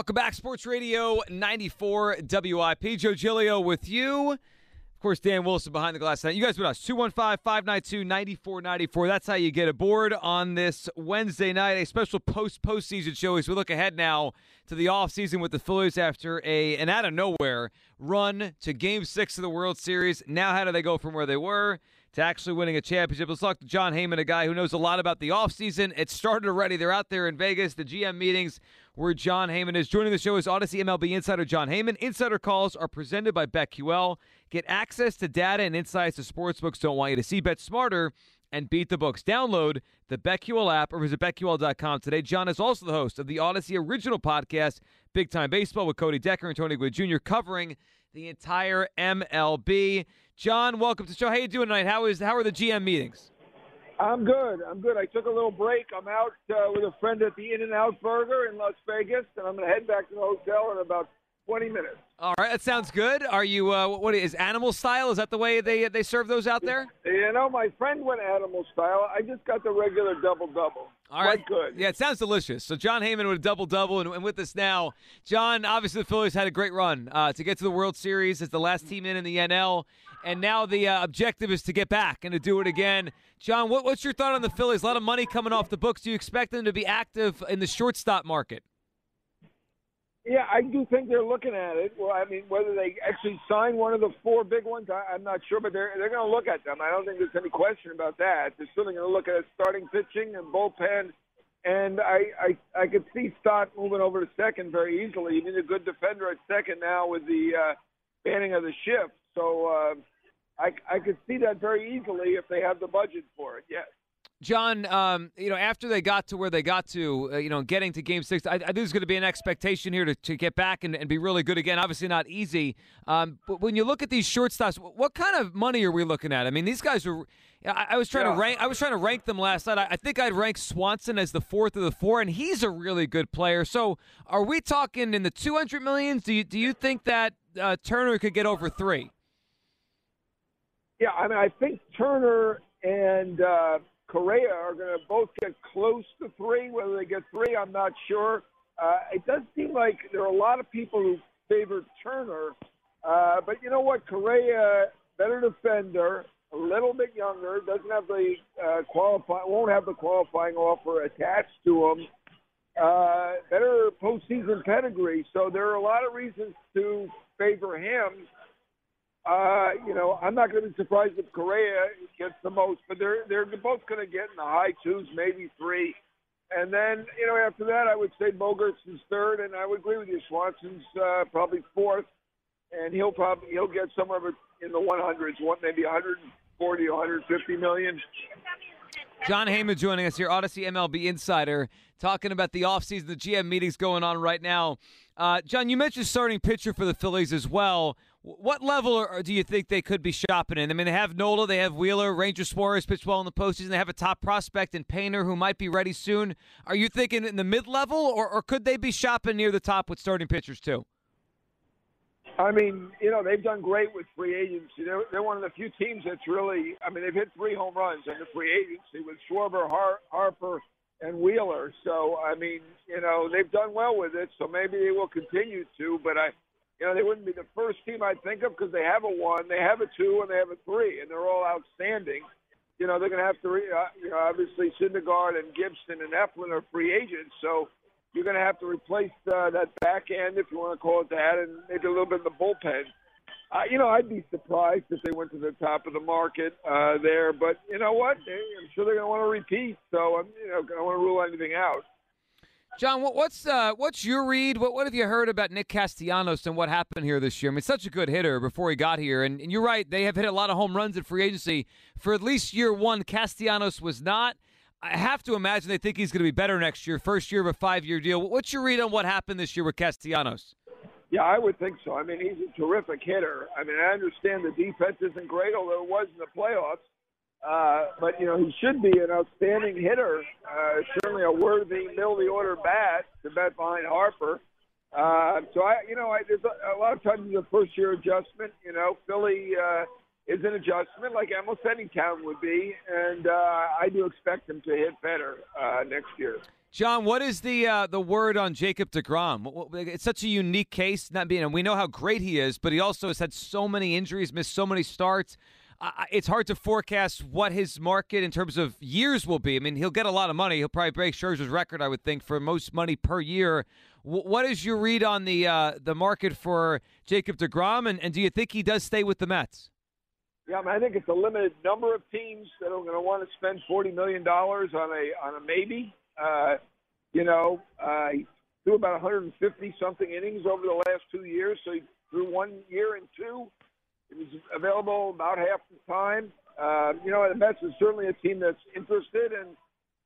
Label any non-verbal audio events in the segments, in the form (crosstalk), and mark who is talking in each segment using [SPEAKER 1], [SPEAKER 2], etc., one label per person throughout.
[SPEAKER 1] Welcome back, Sports Radio 94 WIP. Joe Giglio with you. Of course, Dan Wilson behind the glass tonight. You guys with us, 215 592 9494. That's how you get aboard on this Wednesday night, a special post postseason show as we look ahead now to the offseason with the Phillies after a an out of nowhere run to game six of the World Series. Now, how do they go from where they were? To actually winning a championship. Let's talk to Jon Heyman, a guy who knows a lot about the offseason. It started already. They're out there in Vegas, the GM meetings where Jon Heyman is. Joining the show is Audacy MLB insider Jon Heyman. Insider calls are presented by BetQL. Get access to data and insights the sportsbooks don't want you to see. Bet smarter and beat the books. Download the BetQL app or visit BetQL.com today. John is also the host of the Audacy original podcast, Big Time Baseball, with Cody Decker and Tony Gwynn Jr., covering the entire MLB. John, welcome to the show. How you doing tonight? How is how are the GM meetings?
[SPEAKER 2] I'm good. I'm good. I took a little break. I'm out uh, with a friend at the In-N-Out Burger in Las Vegas, and I'm going to head back to the hotel in about 20 minutes.
[SPEAKER 1] All right, that sounds good. Are you uh, what is animal style? Is that the way they they serve those out there?
[SPEAKER 2] You know, my friend went animal style. I just got the regular double double.
[SPEAKER 1] All right,
[SPEAKER 2] Quite good.
[SPEAKER 1] Yeah, it sounds delicious. So Jon Heyman with a double double, and, and with us now, John. Obviously, the Phillies had a great run uh, to get to the World Series as the last team in in the NL, and now the uh, objective is to get back and to do it again. John, what, what's your thought on the Phillies? A lot of money coming off the books. Do you expect them to be active in the shortstop market?
[SPEAKER 2] Yeah, I do think they're looking at it. Well, I mean, whether they actually sign one of the four big ones, I, I'm not sure, but they're they're going to look at them. I don't think there's any question about that. They're certainly going to look at starting pitching and bullpen, and I I I could see Stott moving over to second very easily. He needs a good defender at second now with the uh, banning of the shift. So uh, I I could see that very easily if they have the budget for it. Yes.
[SPEAKER 1] Jon, um, you know, after they got to where they got to, uh, you know, getting to Game Six, I, I think there's going to be an expectation here to, to get back and, and be really good again. Obviously, not easy. Um, but when you look at these shortstops, what kind of money are we looking at? I mean, these guys are. I, I was trying
[SPEAKER 2] Yeah.
[SPEAKER 1] to rank. I was trying to rank them last night. I, I think I'd rank Swanson as the fourth of the four, and he's a really good player. So, are we talking in the 200 millions? Do you do you think that uh, Turner could get over three?
[SPEAKER 2] Yeah, I mean, I think Turner and uh, Correa are going to both get close to three. Whether they get three, I'm not sure. Uh, it does seem like there are a lot of people who favor Turner, uh, but you know what? Correa, better defender, a little bit younger, doesn't have the uh, qualify, won't have the qualifying offer attached to him. Uh, better postseason pedigree. So there are a lot of reasons to favor him. Uh, you know, I'm not going to be surprised if Correa gets the most, but they're they're both going to get in the high twos, maybe three. And then, you know, after that, I would say Bogaerts is third, and I would agree with you. Swanson's uh, probably fourth, and he'll probably he'll get somewhere in the 100s, one maybe 140, 150 million.
[SPEAKER 1] Jon Heyman joining us here, Audacy MLB Insider, talking about the offseason, the GM meetings going on right now. Uh, John, you mentioned starting pitcher for the Phillies as well. What level are, do you think they could be shopping in? I mean, they have Nola, they have Wheeler, Ranger Suarez pitched well in the postseason. They have a top prospect in Painter who might be ready soon. Are you thinking in the mid level, or, or could they be shopping near the top with starting pitchers too?
[SPEAKER 2] I mean, you know, they've done great with free agency. They're, they're one of the few teams that's really, I mean, they've hit three home runs in the free agency with Schwarber, Har- Harper, and Wheeler. So, I mean, you know, they've done well with it. So maybe they will continue to. But I, you know, they wouldn't be the first team I'd think of because they have a one, they have a two, and they have a three, and they're all outstanding. You know, they're going to have to, re- uh, you know, obviously Syndergaard and Gibson and Eflin are free agents. So you're going to have to replace uh, that back end, if you want to call it that, and maybe a little bit of the bullpen. Uh, you know, I'd be surprised if they went to the top of the market uh, there. But you know what? I'm sure they're going to want to repeat. So I'm, you know, I don't want to rule anything out.
[SPEAKER 1] John, what's uh, what's your read? What what have you heard about Nick Castellanos and what happened here this year? I mean, such a good hitter before he got here, and, and you're right. They have hit a lot of home runs in free agency. For at least year one, Castellanos was not. I have to imagine they think he's going to be better next year. First year of a five year deal. What's your read on what happened this year with Castellanos?
[SPEAKER 2] Yeah, I would think so. I mean, he's a terrific hitter. I mean, I understand the defense isn't great, although it was in the playoffs. Uh, but you know, he should be an outstanding hitter. Uh, certainly a worthy middle of the order bat to bet behind Harper. Uh, so I, you know, I, there's a, a lot of times a first year adjustment. You know, Philly uh, is an adjustment like almost any town would be, and uh, I do expect him to hit better uh, next year.
[SPEAKER 1] John, what is the uh, the word on Jacob Degrom? It's such a unique case. Not being, we know how great he is, but he also has had so many injuries, missed so many starts. Uh, it's hard to forecast what his market in terms of years will be. I mean, he'll get a lot of money. He'll probably break Scherzer's record, I would think, for most money per year. W- what is your read on the uh, the market for Jacob Degrom, and, and do you think he does stay with the Mets?
[SPEAKER 2] Yeah, I, mean, I think it's a limited number of teams that are going to want to spend forty million dollars on a on a maybe. Uh, you know, uh, he threw about 150 something innings over the last two years, so he threw one year and two. He was available about half the time. Uh, you know, the Mets is certainly a team that's interested, and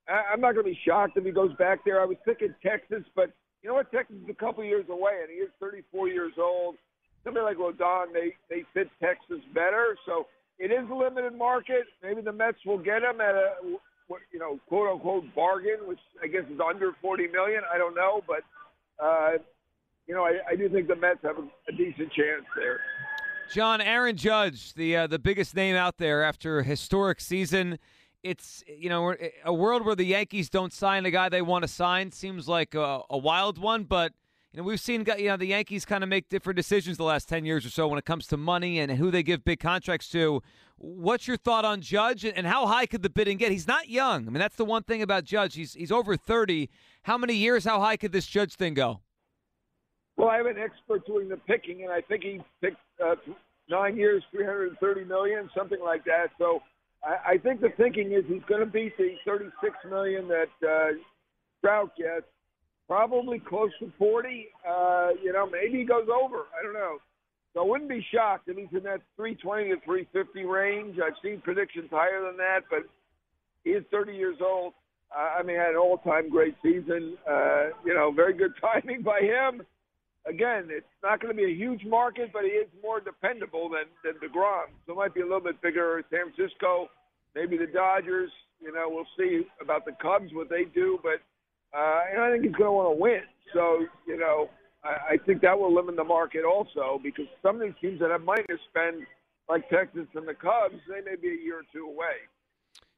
[SPEAKER 2] I, I'm not going to be shocked if he goes back there. I was thinking Texas, but you know what? Texas is a couple years away, and he is 34 years old. Somebody like Rodon, they they fit Texas better, so it is a limited market. Maybe the Mets will get him at a you know quote unquote bargain, which I guess is under 40 million. I don't know, but uh, you know I, I do think the Mets have a, a decent chance there.
[SPEAKER 1] John Aaron Judge, the uh, the biggest name out there after a historic season. It's you know a world where the Yankees don't sign a guy they want to sign seems like a, a wild one, but you know we've seen you know the Yankees kind of make different decisions the last ten years or so when it comes to money and who they give big contracts to. What's your thought on Judge and how high could the bidding get? He's not young. I mean that's the one thing about Judge. He's he's over thirty. How many years? How high could this Judge thing go?
[SPEAKER 2] Well, I have an expert doing the picking, and I think he picked uh, nine years, 330 million, something like that. So I, I think the thinking is he's going to beat the 36 million that uh, Trout gets. Probably close to 40. Uh, you know, maybe he goes over. I don't know. So I wouldn't be shocked if he's in that 320 to 350 range. I've seen predictions higher than that, but he is 30 years old. Uh, I mean, had an all-time great season. Uh, you know, very good (laughs) timing by him again, it's not going to be a huge market, but he is more dependable than than Degrom. So it might be a little bit bigger. San Francisco, maybe the Dodgers. You know, we'll see about the Cubs what they do, but uh, and I think he's going to want to win. So you know, I, I think that will limit the market also because some of these teams that have to spend, like Texas and the Cubs, they may be a year or two away.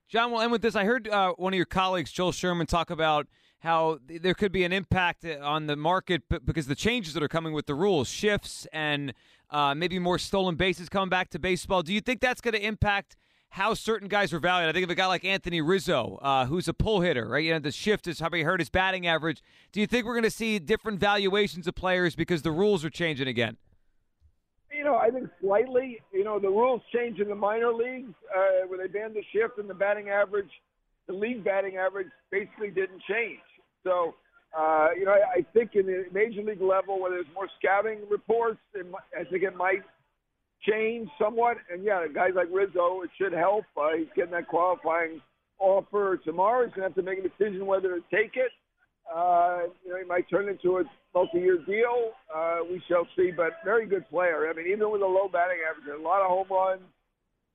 [SPEAKER 1] John, we'll end with this. I heard uh, one of your colleagues, Joel Sherman, talk about how there could be an impact on the market because the changes that are coming with the rules, shifts, and uh, maybe more stolen bases coming back to baseball. Do you think that's going to impact how certain guys are valued? I think of a guy like Anthony Rizzo, uh, who's a pull hitter, right? You know, the shift is how he hurt his batting average. Do you think we're going to see different valuations of players because the rules are changing again?
[SPEAKER 2] You know, I think slightly. You know, the rules changed in the minor leagues uh, where they banned the shift and the batting average the league batting average basically didn't change. So, uh, you know, I, I think in the major league level, where there's more scouting reports, it, I think it might change somewhat. And yeah, guys like Rizzo, it should help. Uh, he's getting that qualifying offer tomorrow. He's going to have to make a decision whether to take it. Uh, you know, he might turn into a multi-year deal. Uh, we shall see. But very good player. I mean, even with a low batting average, a lot of home runs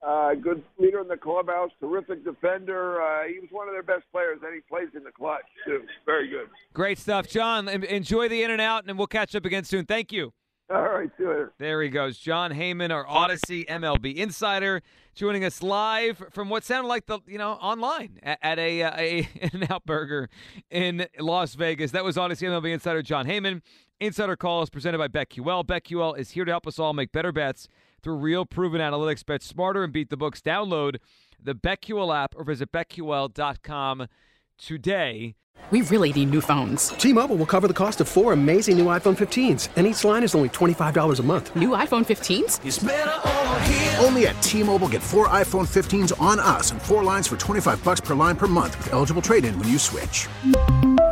[SPEAKER 2] uh, good leader in the clubhouse, terrific defender. Uh, he was one of their best players, and he plays in the clutch too. Very good.
[SPEAKER 1] Great stuff, John. Enjoy the in and out, and we'll catch up again soon. Thank you.
[SPEAKER 2] All right, see you later.
[SPEAKER 1] There he goes, Jon Heyman, our Audacy MLB insider, joining us live from what sounded like the you know online at, at a, uh, a (laughs) an out burger in Las Vegas. That was Audacy MLB insider Jon Heyman. Insider call is presented by BetQL. BetQL is here to help us all make better bets through real proven analytics. Bet smarter and beat the books. Download the BetQL app or visit BetQL.com today.
[SPEAKER 3] We really need new phones.
[SPEAKER 4] T-Mobile will cover the cost of four amazing new iPhone 15s, and each line is only $25 a month.
[SPEAKER 3] New iPhone 15s?
[SPEAKER 5] Only at T-Mobile get four iPhone 15s on us and four lines for 25 bucks per line per month with eligible trade-in when you switch.